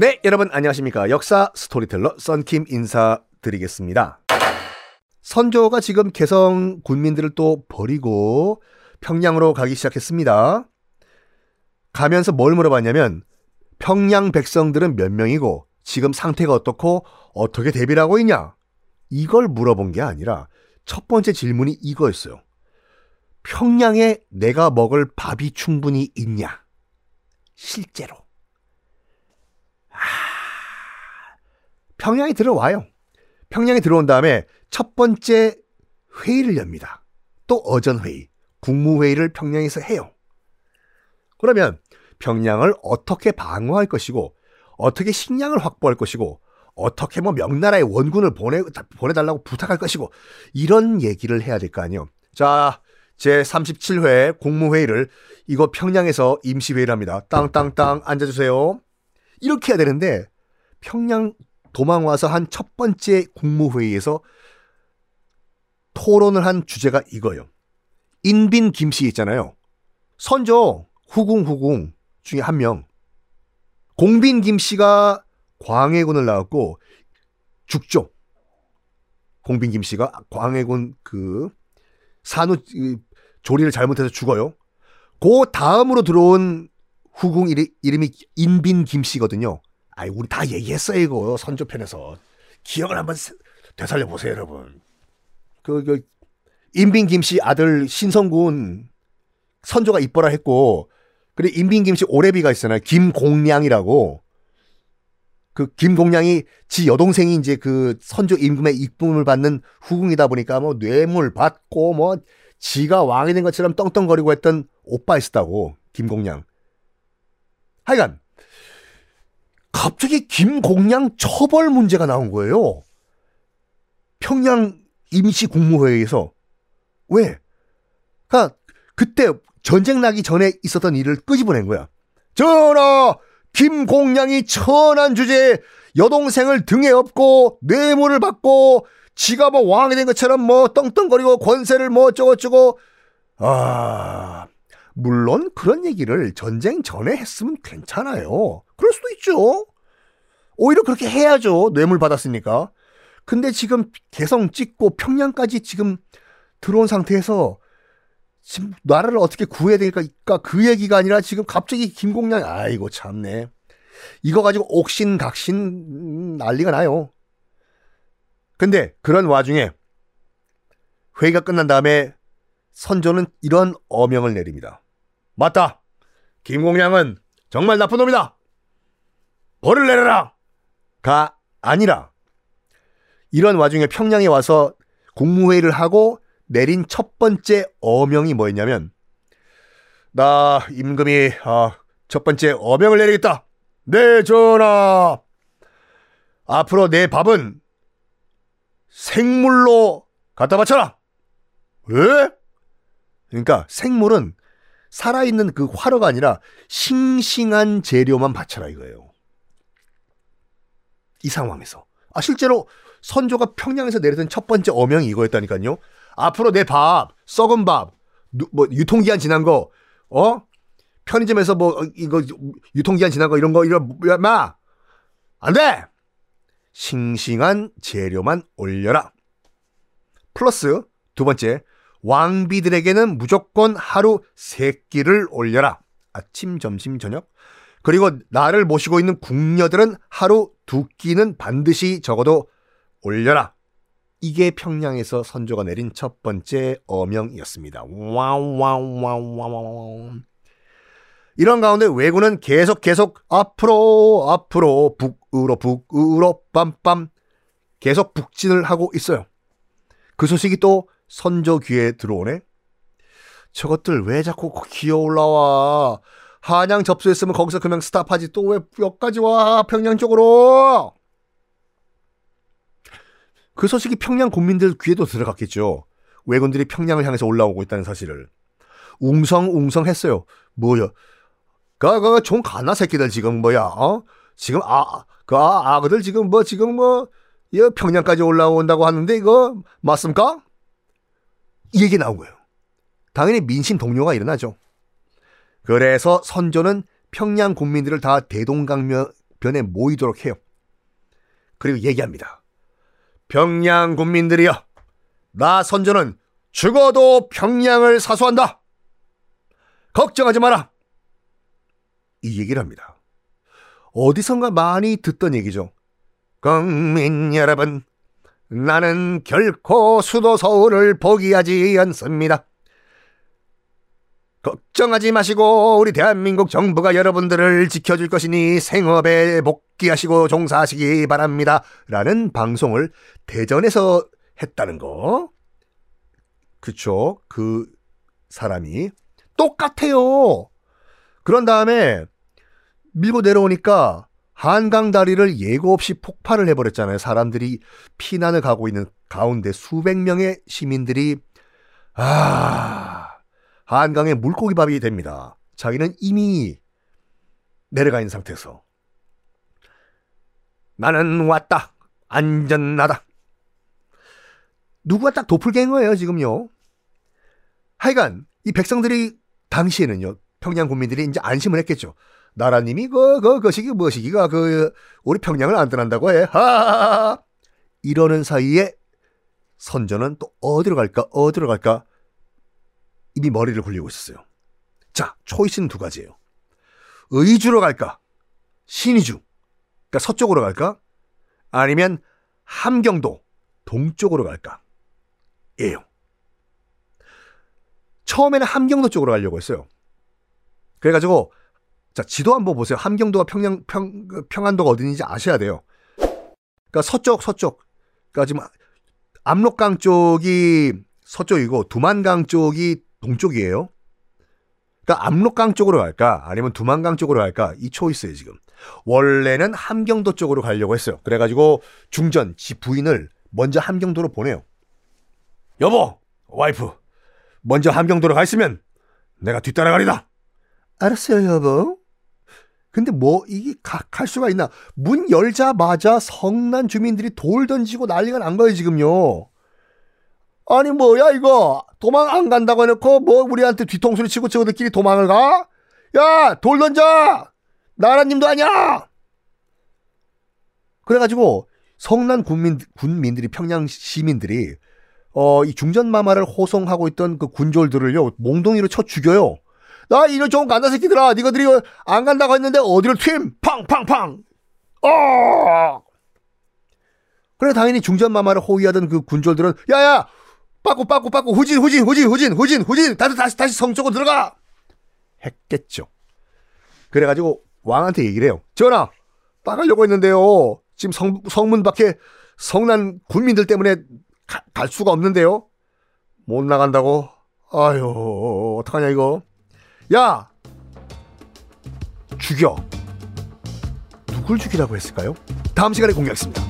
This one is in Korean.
네, 여러분 안녕하십니까. 역사 스토리텔러 썬킴 인사드리겠습니다. 선조가 지금 개성 군민들을 또 버리고 평양으로 가기 시작했습니다. 가면서 뭘 물어봤냐면 평양 백성들은 몇 명이고 지금 상태가 어떻고 어떻게 대비를 하고 있냐? 이걸 물어본 게 아니라 첫 번째 질문이 이거였어요. 평양에 내가 먹을 밥이 충분히 있냐? 실제로. 평양에 들어와요. 평양에 들어온 다음에 첫 번째 회의를 엽니다. 또 어전회의, 국무회의를 평양에서 해요. 그러면 평양을 어떻게 방어할 것이고, 어떻게 식량을 확보할 것이고, 어떻게 뭐 명나라의 원군을 보내, 보내달라고 부탁할 것이고, 이런 얘기를 해야 될 거 아니에요. 자, 제 37회 국무회의를 이거 평양에서 임시회의를 합니다. 땅땅땅 앉아주세요. 이렇게 해야 되는데, 평양 도망 와서 한 첫 번째 국무회의에서 토론을 한 주제가 이거예요. 인빈 김씨 있잖아요. 선조 후궁 후궁 중에 한 명. 공빈 김씨가 광해군을 나왔고 죽죠. 공빈 김씨가 광해군 그 산후 조리를 잘못해서 죽어요. 그 다음으로 들어온 후궁 이름이 인빈 김씨거든요. 아이 우리 다 얘기했어요 이거 선조편에서 기억을 한번 되살려 보세요 여러분. 그, 그 인빈 김씨 아들 신성군 선조가 이뻐라 했고 그리고 인빈 김씨 오래비가 있잖아요 김공량이라고 그 김공량이 지 여동생이 이제 그 선조 임금의 이쁨을 받는 후궁이다 보니까 뭐 뇌물 받고 뭐 지가 왕이 된 것처럼 떵떵거리고 했던 오빠 있었다고 김공량. 하여간 갑자기 김공량 처벌 문제가 나온 거예요. 평양 임시 국무회의에서 왜? 그러니까 그때 전쟁 나기 전에 있었던 일을 끄집어낸 거야. 전하, 김공량이 천한 주제에 여동생을 등에 업고 뇌물을 받고 지가 뭐 왕이 된 것처럼 뭐 떵떵거리고 권세를 뭐 어쩌고저쩌고 아 물론 그런 얘기를 전쟁 전에 했으면 괜찮아요. 그럴 수도 있죠. 오히려 그렇게 해야죠. 뇌물 받았으니까. 근데 지금 개성 찍고 평양까지 지금 들어온 상태에서 지금 나라를 어떻게 구해야 될까 그 얘기가 아니라 지금 갑자기 김공량 아이고 참네. 이거 가지고 옥신각신 난리가 나요. 근데 그런 와중에 회의가 끝난 다음에 선조는 이런 어명을 내립니다. 맞다. 김공량은 정말 나쁜 놈이다. 벌을 내려라. 가 아니라 이런 와중에 평양에 와서 국무회의를 하고 내린 첫 번째 어명이 뭐였냐면 나 임금이 아, 첫 번째 어명을 내리겠다. 네 전하. 앞으로 내 밥은 생물로 갖다 바쳐라. 왜? 그러니까 생물은 살아있는 그 화로가 아니라 싱싱한 재료만 바쳐라 이거예요. 이 상황에서. 아, 실제로 선조가 평양에서 내렸던 첫 번째 어명이 이거였다니까요. 앞으로 내 밥, 썩은 밥, 뭐 유통기한 지난 거, 어? 편의점에서 뭐 어, 이거 유통기한 지난 거 이런 거 이런 마. 안 돼. 싱싱한 재료만 올려라. 플러스 두 번째, 왕비들에게는 무조건 하루 세 끼를 올려라. 아침, 점심, 저녁. 그리고 나를 모시고 있는 궁녀들은 하루 두 끼는 반드시 적어도 올려라. 이게 평양에서 선조가 내린 첫 번째 어명이었습니다. 와우와우와우와우. 이런 가운데 왜군은 계속 계속 앞으로 앞으로 북으로 북으로 빰빰 계속 북진을 하고 있어요. 그 소식이 또 선조 귀에 들어오네. 저것들 왜 자꾸 기어 올라와? 한양 접수했으면 거기서 그냥 스탑하지 또 왜 여기까지 와 평양 쪽으로? 그 소식이 평양 군민들 귀에도 들어갔겠죠. 왜군들이 평양을 향해서 올라오고 있다는 사실을. 웅성웅성했어요. 뭐야? 그그 종 가나 새끼들 지금 뭐야? 어? 지금 아그 아, 아그들 지금 뭐 지금 뭐이 평양까지 올라온다고 하는데 이거 맞습니까? 이 얘기 나온 거예요. 당연히 민심 동료가 일어나죠. 그래서 선조는 평양 국민들을 다 대동강명 북변에 모이도록 해요. 그리고 얘기합니다. 평양 군민들이여, 나 선조는 죽어도 평양을 사수한다. 걱정하지 마라. 이 얘기를 합니다. 어디선가 많이 듣던 얘기죠. 국민 여러분, 나는 결코 수도 서울을 포기하지 않습니다. 걱정하지 마시고 우리 대한민국 정부가 여러분들을 지켜줄 것이니 생업에 복귀하시고 종사하시기 바랍니다. 라는 방송을 대전에서 했다는 거. 그쵸. 그 사람이. 똑같아요. 그런 다음에 밀고 내려오니까 한강 다리를 예고 없이 폭발을 해버렸잖아요. 사람들이 피난을 가고 있는 가운데 수백 명의 시민들이 아 한강에 물고기밥이 됩니다. 자기는 이미 내려가 있는 상태에서 나는 왔다 안전하다. 누구가 딱 도플갱어예요 지금요. 하여간 이 백성들이 당시에는요 평양 군민들이 이제 안심을 했겠죠. 나라님이 그, 그, 그 시기, 뭐 시기가 그, 우리 평양을 안 떠난다고 해. 하하하. 이러는 사이에 선조는 또 어디로 갈까, 어디로 갈까, 이미 머리를 굴리고 있었어요. 자, 초이스는 두 가지예요. 의주로 갈까, 신의주, 그러니까 서쪽으로 갈까, 아니면 함경도, 동쪽으로 갈까, 예요. 처음에는 함경도 쪽으로 가려고 했어요. 그래가지고 자, 지도 한번 보세요. 함경도가 평양, 평, 그 평안도가 어딘지 아셔야 돼요. 그러니까 서쪽, 서쪽. 그러니까 지금 압록강 쪽이 서쪽이고 두만강 쪽이 동쪽이에요. 그러니까 압록강 쪽으로 갈까? 아니면 두만강 쪽으로 갈까? 이 초이스예요, 지금. 원래는 함경도 쪽으로 가려고 했어요. 그래가지고 중전, 지 부인을 먼저 함경도로 보내요. 여보, 와이프, 먼저 함경도로 가 있으면 내가 뒤따라가리다. 알았어요, 여보. 근데 뭐 이게 가, 갈 수가 있나? 문 열자마자 성난 주민들이 돌 던지고 난리가 난 거예요 지금요. 아니 뭐야 이거 도망 안 간다고 해놓고 뭐 우리한테 뒤통수를 치고 저들끼리 도망을 가? 야 돌 던져! 나라님도 아니야! 그래가지고 성난 군민 군민들이 평양 시민들이 어 이 중전마마를 호송하고 있던 그 군졸들을요 몽둥이로 쳐 죽여요. 나 이런 좋은 간다 새끼들아. 니가들이 안 간다고 했는데 어디를 튀임? 팡팡팡. 어. 그래 당연히 중전 마마를 호위하던 그 군졸들은 야야 빠꾸 빠꾸 빠꾸 후진 후진 후진 후진 후진 후진 다들 다시 다시 성 쪽으로 들어가 했겠죠. 그래가지고 왕한테 얘기를 해요. 전하 빠가려고 했는데요. 지금 성, 성문 밖에 성난 군민들 때문에 가, 갈 수가 없는데요. 못 나간다고? 아유 어떡하냐 이거. 야! 죽여. 누굴 죽이라고 했을까요? 다음 시간에 공개하겠습니다.